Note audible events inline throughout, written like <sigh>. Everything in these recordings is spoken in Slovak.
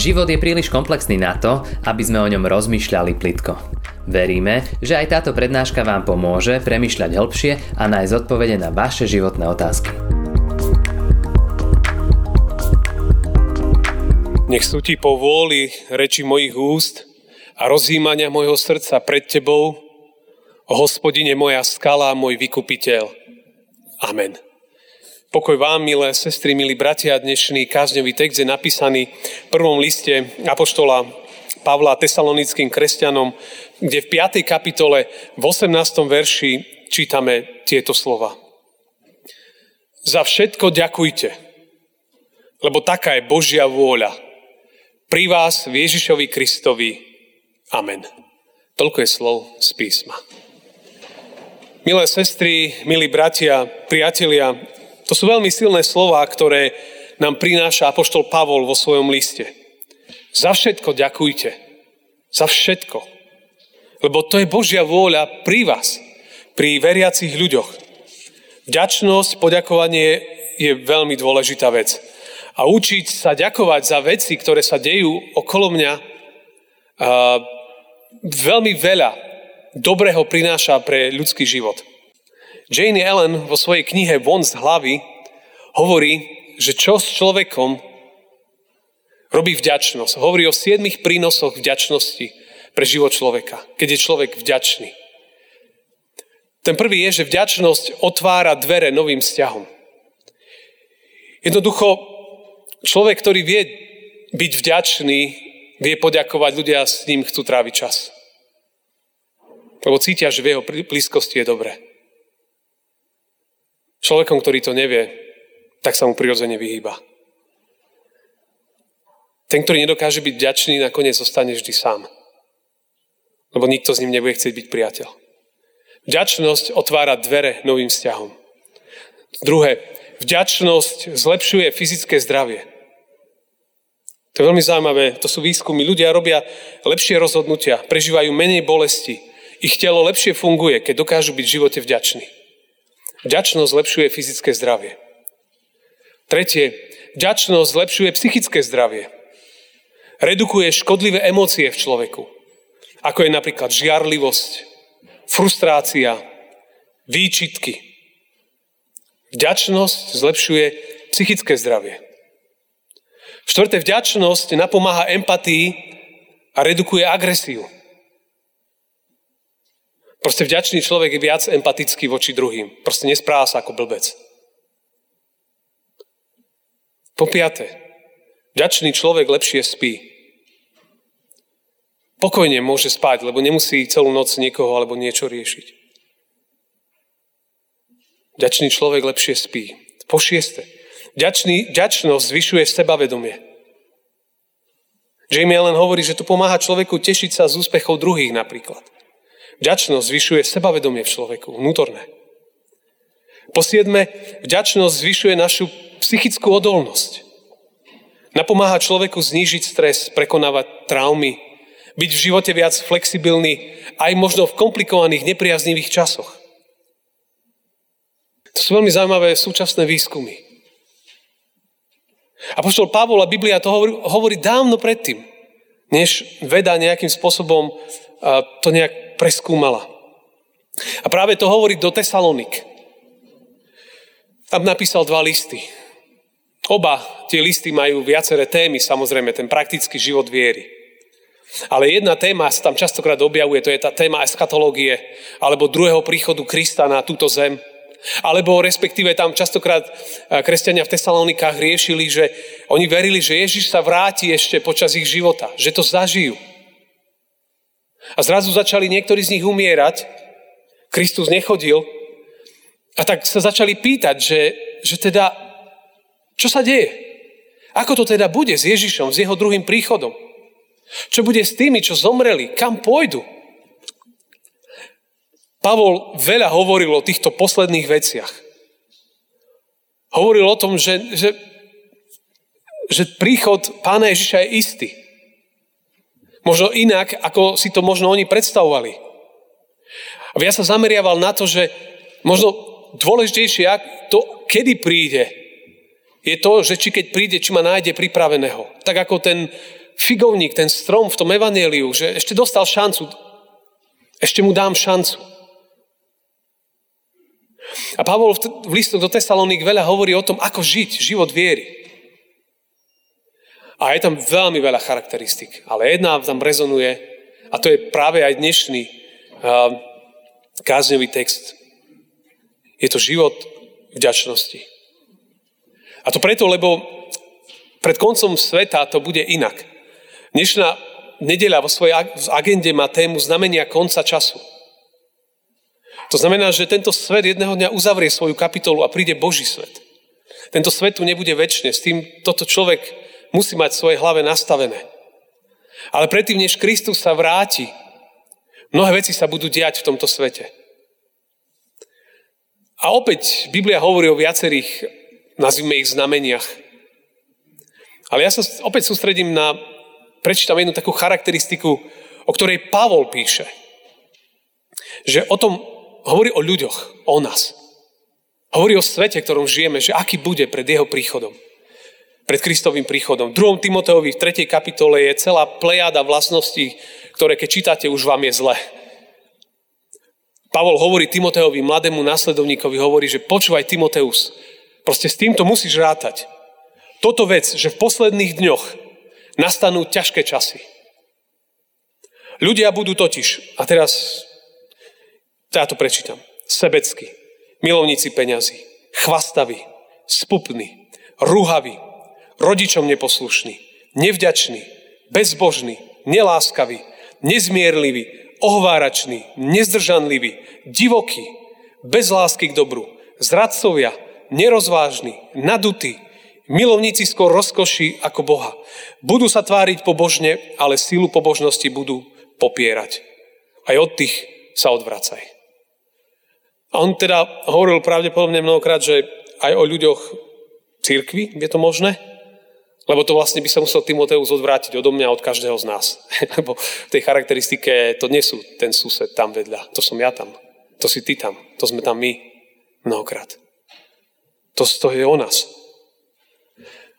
Život je príliš komplexný na to, aby sme o ňom rozmýšľali plitko. Veríme, že aj táto prednáška vám pomôže premyšľať hĺbšie a nájsť odpovede na vaše životné otázky. Nech sú ti po vôli reči mojich úst a rozjímania mojho srdca pred tebou, hospodine moja skala, môj vykupiteľ. Amen. Pokoj vám, milé sestry, milí bratia, dnešný kázňový text je napísaný v prvom liste Apoštola Pavla tesalonickým kresťanom, kde v 5. kapitole v 18. verši čítame tieto slova. Za všetko ďakujte, lebo taká je Božia vôľa. Pri vás, v Ježišovi Kristovi. Amen. Toľko je slov z písma. Milé sestry, milí bratia, priatelia, to sú veľmi silné slova, ktoré nám prináša Apoštol Pavol vo svojom liste. Za všetko ďakujte. Za všetko. Lebo to je Božia vôľa pri vás, pri veriacich ľuďoch. Vďačnosť, poďakovanie je veľmi dôležitá vec. A učiť sa ďakovať za veci, ktoré sa dejú okolo mňa, veľmi veľa dobrého prináša pre ľudský život. Jane Ellen vo svojej knihe Von z hlavy hovorí, že čo s človekom robí vďačnosť. Hovorí o siedmých prínosoch vďačnosti pre život človeka, keď je človek vďačný. Ten prvý je, že vďačnosť otvára dvere novým vzťahom. Jednoducho, človek, ktorý vie byť vďačný, vie poďakovať, ľudia s ním chcú tráviť čas. Lebo cítia, že v jeho blízkosti je dobré. Človekom, ktorý to nevie, tak sa mu prirodzene vyhýba. Ten, ktorý nedokáže byť vďačný, nakoniec zostane vždy sám. Lebo nikto s ním nebude chcieť byť priateľ. Vďačnosť otvára dvere novým vzťahom. Druhé, vďačnosť zlepšuje fyzické zdravie. To je veľmi zaujímavé, to sú výskumy. Ľudia robia lepšie rozhodnutia, prežívajú menej bolesti, ich telo lepšie funguje, keď dokážu byť v živote vďační. Vďačnosť zlepšuje fyzické zdravie. Tretie, vďačnosť zlepšuje psychické zdravie. Redukuje škodlivé emócie v človeku, ako je napríklad žiarlivosť, frustrácia, výčitky. Vďačnosť zlepšuje psychické zdravie. Štvrté, vďačnosť napomáha empatii a redukuje agresiu. Proste vďačný človek je viac empatický voči druhým. Proste nespráva sa ako blbec. Po piate, vďačný človek lepšie spí. Pokojne môže spať, lebo nemusí celú noc niekoho alebo niečo riešiť. Vďačný človek lepšie spí. Po šieste, vďačný, vďačnosť zvyšuje sebavedomie. Jamie len hovorí, že to pomáha človeku tešiť sa z úspechov druhých napríklad. Vďačnosť zvyšuje sebavedomie v človeku, vnútorné. Po siedme, vďačnosť zvyšuje našu psychickú odolnosť. Napomáha človeku znížiť stres, prekonávať traumy, byť v živote viac flexibilný, aj možno v komplikovaných, nepriaznivých časoch. To sú veľmi zaujímavé súčasné výskumy. A poštol Pavol a Biblia to hovorí, hovorí dávno predtým, než veda nejakým spôsobom to nejak preskúmala. A práve to hovorí do Tesalonik. Tam napísal dva listy. Oba tie listy majú viaceré témy, samozrejme, ten praktický život viery. Ale jedna téma sa tam častokrát objavuje, to je tá téma eschatológie, alebo druhého príchodu Krista na túto zem. Alebo respektíve tam častokrát kresťania v Tesalonikách riešili, že oni verili, že Ježiš sa vráti ešte počas ich života, že to zažijú. A zrazu začali niektorí z nich umierať. Kristus nechodil. A tak sa začali pýtať, že, že teda, čo sa deje? Ako to teda bude s Ježišom, s jeho druhým príchodom? Čo bude s tými, čo zomreli? Kam pôjdu? Pavol veľa hovoril o týchto posledných veciach. Hovoril o tom, že, že, že príchod pána Ježiša je istý. Možno inak, ako si to možno oni predstavovali. A ja sa zameriaval na to, že možno dôležitejšie, to, kedy príde, je to, že či keď príde, či ma nájde pripraveného. Tak ako ten figovník, ten strom v tom evaneliu, že ešte dostal šancu, ešte mu dám šancu. A Pavol v listu do Tesalonik veľa hovorí o tom, ako žiť život viery. A je tam veľmi veľa charakteristik, ale jedna tam rezonuje a to je práve aj dnešný uh, kázňový text. Je to život vďačnosti. A to preto, lebo pred koncom sveta to bude inak. Dnešná nedeľa vo svojej agende má tému znamenia konca času. To znamená, že tento svet jedného dňa uzavrie svoju kapitolu a príde Boží svet. Tento svet tu nebude väčšine. S tým toto človek musí mať v svojej hlave nastavené. Ale predtým, než Kristus sa vráti, mnohé veci sa budú diať v tomto svete. A opäť Biblia hovorí o viacerých, nazvime ich znameniach. Ale ja sa opäť sústredím na, prečítam jednu takú charakteristiku, o ktorej Pavol píše. Že o tom hovorí o ľuďoch, o nás. Hovorí o svete, v ktorom žijeme, že aký bude pred jeho príchodom. Pred Kristovým príchodom. V 2. Timoteovi v 3. kapitole je celá plejada vlastností, ktoré keď čítate, už vám je zle. Pavol hovorí Timoteovi, mladému následovníkovi, hovorí, že počúvaj Timoteus, proste s týmto musíš rátať. Toto vec, že v posledných dňoch nastanú ťažké časy. Ľudia budú totiž, a teraz ja to prečítam. Sebecky, milovníci peňazí, chvastaví, spupní, rúhaví, rodičom neposlušní, nevďační, bezbožní, neláskaví, nezmierliví, ohvárační, nezdržanliví, divokí, bez lásky k dobru, zradcovia, nerozvážni, nadutí, milovníci skôr rozkoší ako Boha. Budú sa tváriť pobožne, ale sílu pobožnosti budú popierať. Aj od tých sa odvracaj. A on teda hovoril pravdepodobne mnohokrát, že aj o ľuďoch církvy je to možné, lebo to vlastne by sa musel Timoteus odvrátiť odo mňa od každého z nás. <laughs> lebo v tej charakteristike to nie sú ten sused tam vedľa, to som ja tam, to si ty tam, to sme tam my mnohokrát. To, to je o nás.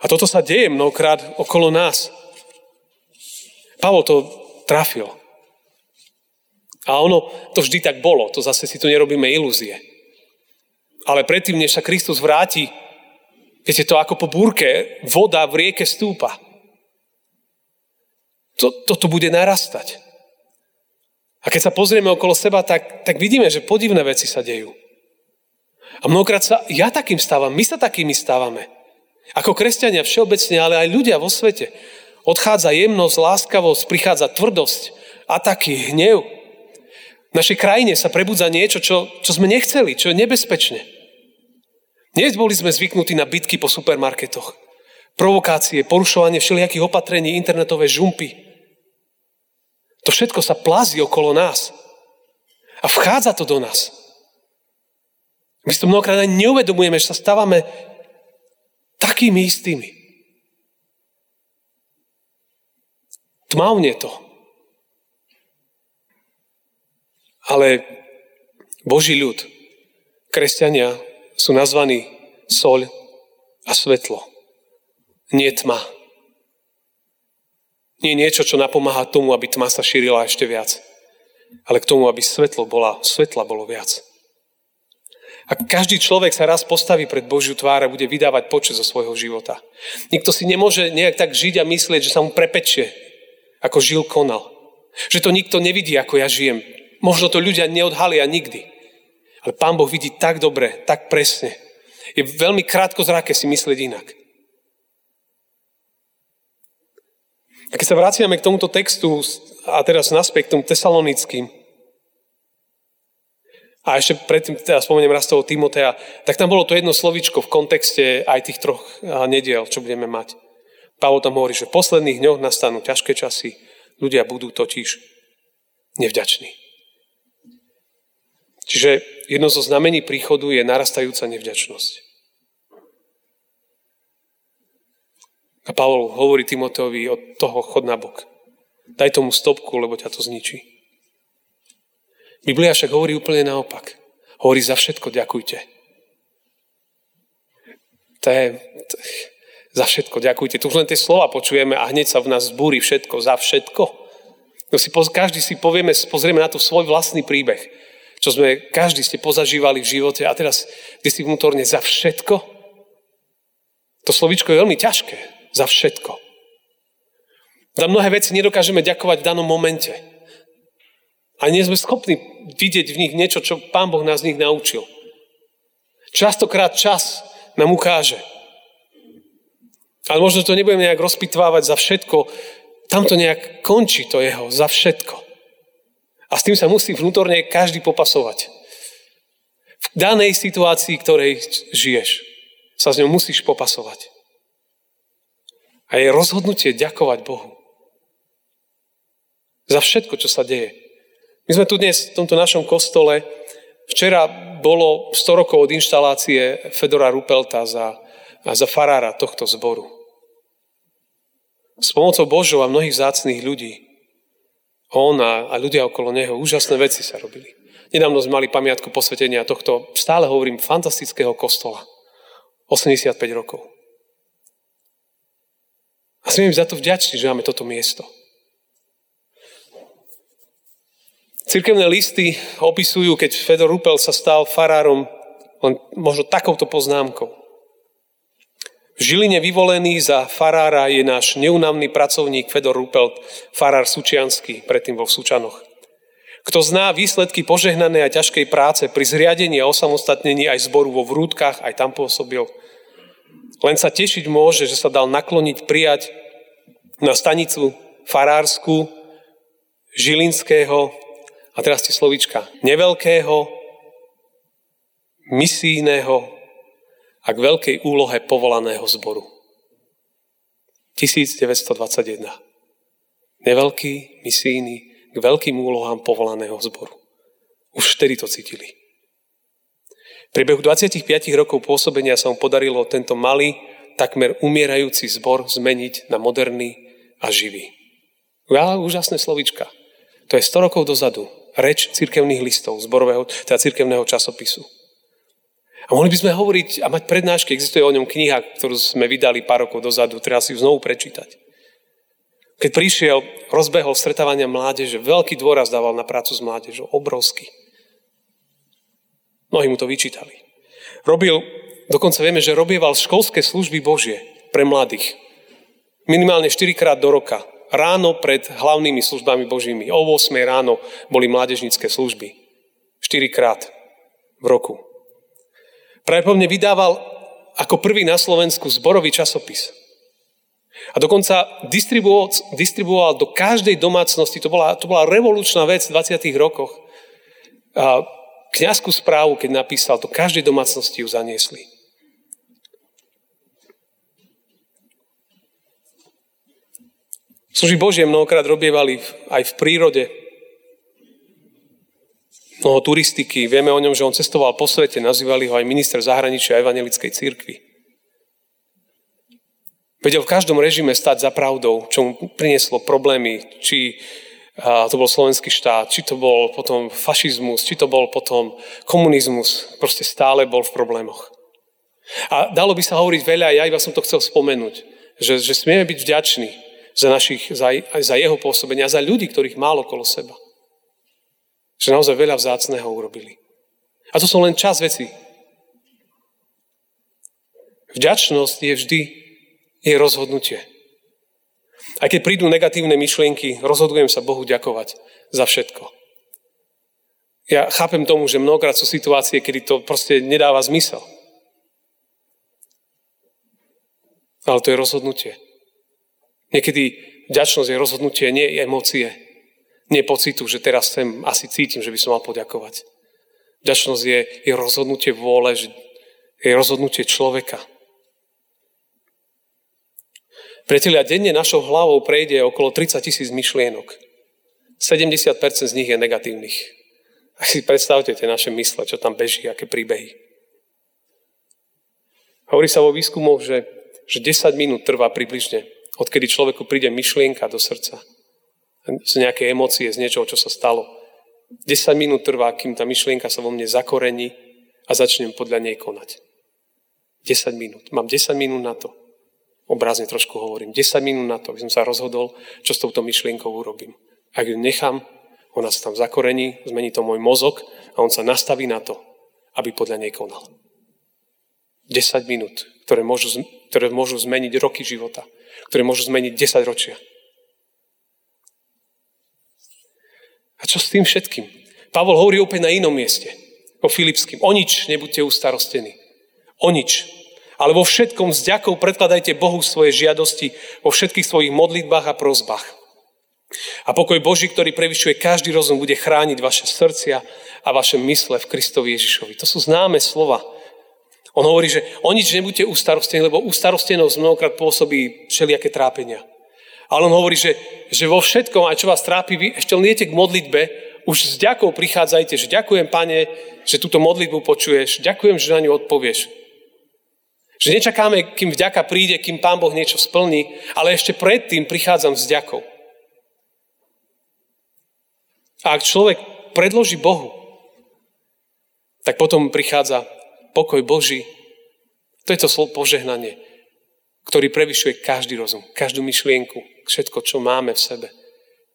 A toto sa deje mnohokrát okolo nás. Pavol to trafil. A ono to vždy tak bolo, to zase si tu nerobíme ilúzie. Ale predtým, než sa Kristus vráti, viete to ako po búrke, voda v rieke stúpa. To, toto bude narastať. A keď sa pozrieme okolo seba, tak, tak vidíme, že podivné veci sa dejú. A mnohokrát sa ja takým stávam, my sa takými stávame. Ako kresťania všeobecne, ale aj ľudia vo svete. Odchádza jemnosť, láskavosť, prichádza tvrdosť, ataky, hnev. V našej krajine sa prebudza niečo, čo, čo sme nechceli, čo je nebezpečné. Dnes boli sme zvyknutí na bitky po supermarketoch. Provokácie, porušovanie všelijakých opatrení, internetové žumpy. To všetko sa plazí okolo nás. A vchádza to do nás. My si to mnohokrát ani neuvedomujeme, že sa stávame takými istými. Tmavne to. Ale Boží ľud, kresťania, sú nazvaní soľ a svetlo. Nie tma. Nie niečo, čo napomáha tomu, aby tma sa šírila ešte viac. Ale k tomu, aby svetlo bola, svetla bolo viac. A každý človek sa raz postaví pred Božiu tvár a bude vydávať počet zo svojho života. Nikto si nemôže nejak tak žiť a myslieť, že sa mu prepečie, ako žil konal. Že to nikto nevidí, ako ja žijem. Možno to ľudia neodhalia nikdy. Ale Pán Boh vidí tak dobre, tak presne. Je veľmi krátko zrake si myslieť inak. A keď sa vraciame k tomuto textu a teraz naspäť k tomu tesalonickým, a ešte predtým teda spomeniem raz toho Timotea, tak tam bolo to jedno slovičko v kontexte aj tých troch nediel, čo budeme mať. Pavol tam hovorí, že v posledných dňoch nastanú ťažké časy, ľudia budú totiž nevďační. Čiže jedno zo znamení príchodu je narastajúca nevďačnosť. A Pavol hovorí Timoteovi od toho chod na bok. Daj tomu stopku, lebo ťa to zničí. Biblia však hovorí úplne naopak. Hovorí za všetko ďakujte. To je, Za všetko ďakujte. Tu už len tie slova počujeme a hneď sa v nás zbúri všetko. Za všetko. No si, každý si povieme, pozrieme na to svoj vlastný príbeh. Čo sme, každý ste pozažívali v živote a teraz, kde si vnútorne za všetko. To slovičko je veľmi ťažké. Za všetko. Za mnohé veci nedokážeme ďakovať v danom momente. A nie sme schopní vidieť v nich niečo, čo Pán Boh nás z nich naučil. Častokrát čas nám ukáže, ale možno to nebudeme nejak rozpitvávať za všetko. Tam to nejak končí to jeho, za všetko. A s tým sa musí vnútorne každý popasovať. V danej situácii, ktorej žiješ, sa s ňou musíš popasovať. A je rozhodnutie ďakovať Bohu. Za všetko, čo sa deje. My sme tu dnes v tomto našom kostole. Včera bolo 100 rokov od inštalácie Fedora Rupelta za za farára tohto zboru. S pomocou Božou a mnohých zácných ľudí, on a, a ľudia okolo neho, úžasné veci sa robili. Nedávno sme mali pamiatku posvetenia tohto, stále hovorím, fantastického kostola. 85 rokov. A sme im za to vďační, že máme toto miesto. Cirkevné listy opisujú, keď Fedor Rupel sa stal farárom len možno takouto poznámkou. Žiline vyvolený za farára je náš neunavný pracovník Fedor Rupelt, farár Sučiansky, predtým bol v Sučanoch. Kto zná výsledky požehnanej a ťažkej práce pri zriadení a osamostatnení aj zboru vo Vrútkach, aj tam pôsobil, len sa tešiť môže, že sa dal nakloniť prijať na stanicu farársku Žilinského, a teraz tie slovička, neveľkého, misijného a k veľkej úlohe povolaného zboru. 1921. Neveľký, misijný, k veľkým úlohám povolaného zboru. Už vtedy to cítili. V priebehu 25 rokov pôsobenia sa mu podarilo tento malý, takmer umierajúci zbor zmeniť na moderný a živý. Ja, úžasné slovička. To je 100 rokov dozadu. Reč cirkevných listov, zborového, teda cirkevného časopisu. A mohli by sme hovoriť a mať prednášky, existuje o ňom kniha, ktorú sme vydali pár rokov dozadu, treba si ju znovu prečítať. Keď prišiel, rozbehol stretávania mládeže, veľký dôraz dával na prácu s mládežou, obrovský. Mnohí mu to vyčítali. Robil, dokonca vieme, že robieval školské služby Božie pre mladých. Minimálne 4 krát do roka. Ráno pred hlavnými službami Božími. O 8 ráno boli mládežnické služby. 4 krát v roku. Pravdepodobne vydával ako prvý na Slovensku zborový časopis. A dokonca distribuoval, distribuoval do každej domácnosti, to bola, to bola revolučná vec v 20. rokoch. A kniazskú správu, keď napísal, do každej domácnosti ju zaniesli. Služby Božie mnohokrát robievali aj v prírode, mnoho turistiky, vieme o ňom, že on cestoval po svete, nazývali ho aj minister zahraničia evangelickej církvy. Vedel v každom režime stať za pravdou, čo mu prinieslo problémy, či to bol slovenský štát, či to bol potom fašizmus, či to bol potom komunizmus, proste stále bol v problémoch. A dalo by sa hovoriť veľa, ja iba som to chcel spomenúť, že, že smieme byť vďační za, našich, za, za jeho pôsobenia, za ľudí, ktorých málo okolo seba. Že naozaj veľa vzácného urobili. A to sú len čas veci. Vďačnosť je vždy je rozhodnutie. Aj keď prídu negatívne myšlienky, rozhodujem sa Bohu ďakovať za všetko. Ja chápem tomu, že mnohokrát sú situácie, kedy to proste nedáva zmysel. Ale to je rozhodnutie. Niekedy vďačnosť je rozhodnutie, nie emócie nie pocitu, že teraz sem asi cítim, že by som mal poďakovať. Vďačnosť je, je rozhodnutie vôle, je rozhodnutie človeka. Priatelia, denne našou hlavou prejde okolo 30 tisíc myšlienok. 70% z nich je negatívnych. A si predstavte tie naše mysle, čo tam beží, aké príbehy. Hovorí sa vo výskumoch, že, že 10 minút trvá približne, odkedy človeku príde myšlienka do srdca z nejakej emócie, z niečoho, čo sa stalo. 10 minút trvá, kým tá myšlienka sa vo mne zakorení a začnem podľa nej konať. 10 minút. Mám 10 minút na to. Obrazne trošku hovorím. 10 minút na to, aby som sa rozhodol, čo s touto myšlienkou urobím. Ak ju nechám, ona sa tam zakorení, zmení to môj mozog a on sa nastaví na to, aby podľa nej konal. 10 minút, ktoré môžu, ktoré môžu zmeniť roky života, ktoré môžu zmeniť 10 ročia. A čo s tým všetkým? Pavol hovorí opäť na inom mieste, o Filipským. O nič nebuďte ustarostení. O nič. Ale vo všetkom s ďakou predkladajte Bohu svoje žiadosti vo všetkých svojich modlitbách a prozbách. A pokoj Boží, ktorý prevyšuje každý rozum, bude chrániť vaše srdcia a vaše mysle v Kristovi Ježišovi. To sú známe slova. On hovorí, že o nič nebuďte ustarostení, lebo ustarostenosť mnohokrát pôsobí všelijaké trápenia. Ale on hovorí, že, že vo všetkom, aj čo vás trápi, vy ešte len k modlitbe, už s ďakou prichádzajte, že ďakujem, pane, že túto modlitbu počuješ, ďakujem, že na ňu odpovieš. Že nečakáme, kým vďaka príde, kým Pán Boh niečo splní, ale ešte predtým prichádzam s ďakou. A ak človek predloží Bohu, tak potom prichádza pokoj Boží. To je to slovo požehnanie, ktorý prevyšuje každý rozum, každú myšlienku, všetko, čo máme v sebe.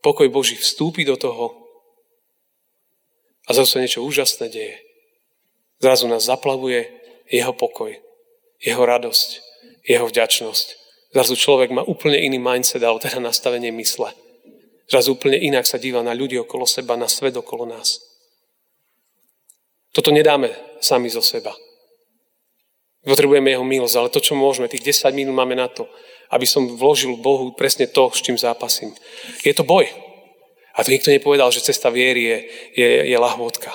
Pokoj Boží vstúpi do toho a zase niečo úžasné deje. Zrazu nás zaplavuje jeho pokoj, jeho radosť, jeho vďačnosť. Zrazu človek má úplne iný mindset, alebo teda nastavenie mysle. Zrazu úplne inak sa díva na ľudí okolo seba, na svet okolo nás. Toto nedáme sami zo seba. Potrebujeme jeho milosť, ale to, čo môžeme, tých 10 minút máme na to, aby som vložil Bohu presne to, s čím zápasím. Je to boj. A to nikto nepovedal, že cesta viery je, je, je lahvodka.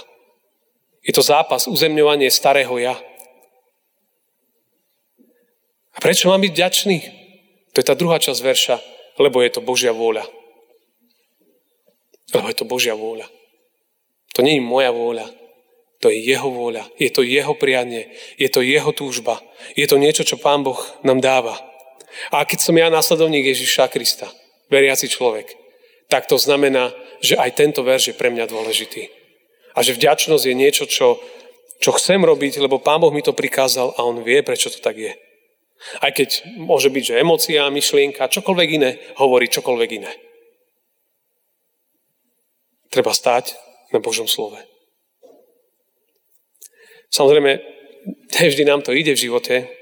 Je to zápas, uzemňovanie starého ja. A prečo mám byť ďačný? To je tá druhá časť verša, lebo je to Božia vôľa. Lebo je to Božia vôľa. To nie je moja vôľa. To je jeho vôľa, je to jeho prianie, je to jeho túžba, je to niečo, čo Pán Boh nám dáva. A keď som ja následovník Ježiša Krista, veriaci človek, tak to znamená, že aj tento verš je pre mňa dôležitý. A že vďačnosť je niečo, čo, čo chcem robiť, lebo Pán Boh mi to prikázal a On vie, prečo to tak je. Aj keď môže byť, že emocia, myšlienka, čokoľvek iné, hovorí čokoľvek iné. Treba stáť na Božom slove. Samozrejme, vždy nám to ide v živote,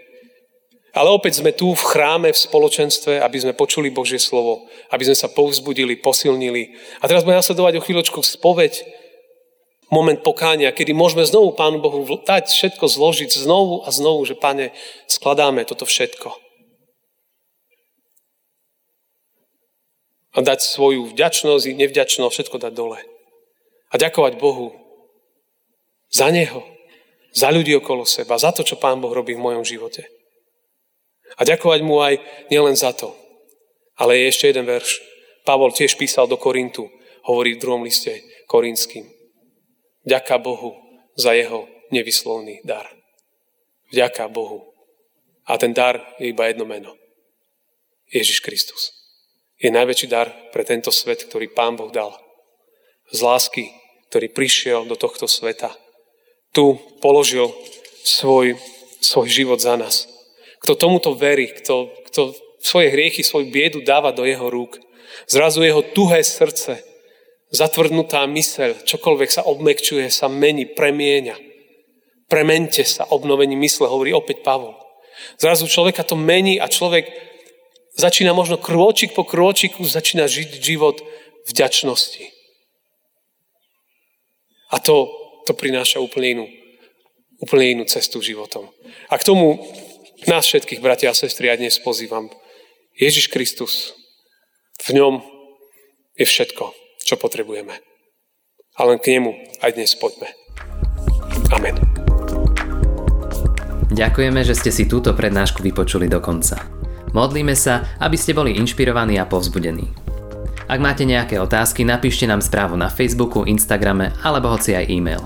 ale opäť sme tu v chráme, v spoločenstve, aby sme počuli Božie slovo, aby sme sa povzbudili, posilnili. A teraz budeme nasledovať o chvíľočku spoveď, moment pokánia, kedy môžeme znovu Pánu Bohu dať všetko zložiť znovu a znovu, že Pane, skladáme toto všetko. A dať svoju vďačnosť i nevďačnosť, všetko dať dole. A ďakovať Bohu za Neho, za ľudí okolo seba, za to, čo Pán Boh robí v mojom živote. A ďakovať mu aj nielen za to. Ale je ešte jeden verš. Pavol tiež písal do Korintu, hovorí v druhom liste korinským. Ďaká Bohu za jeho nevyslovný dar. Vďaka Bohu. A ten dar je iba jedno meno. Ježiš Kristus. Je najväčší dar pre tento svet, ktorý Pán Boh dal. Z lásky, ktorý prišiel do tohto sveta tu položil svoj, svoj život za nás. Kto tomuto verí, kto, kto svoje hriechy, svoj biedu dáva do jeho rúk, zrazu jeho tuhé srdce, zatvrdnutá myseľ, čokoľvek sa obmekčuje, sa mení, premieňa. Premente sa obnovení mysle, hovorí opäť Pavol. Zrazu človeka to mení a človek začína možno krôčik po krôčiku, začína žiť život vďačnosti. A to to prináša úplne inú, úplne inú cestu životom. A k tomu nás všetkých, bratia a sestry, ja dnes pozývam. Ježiš Kristus, v ňom je všetko, čo potrebujeme. A len k nemu aj dnes poďme. Amen. Ďakujeme, že ste si túto prednášku vypočuli do konca. Modlíme sa, aby ste boli inšpirovaní a povzbudení. Ak máte nejaké otázky, napíšte nám správu na Facebooku, Instagrame alebo hoci aj e-mail.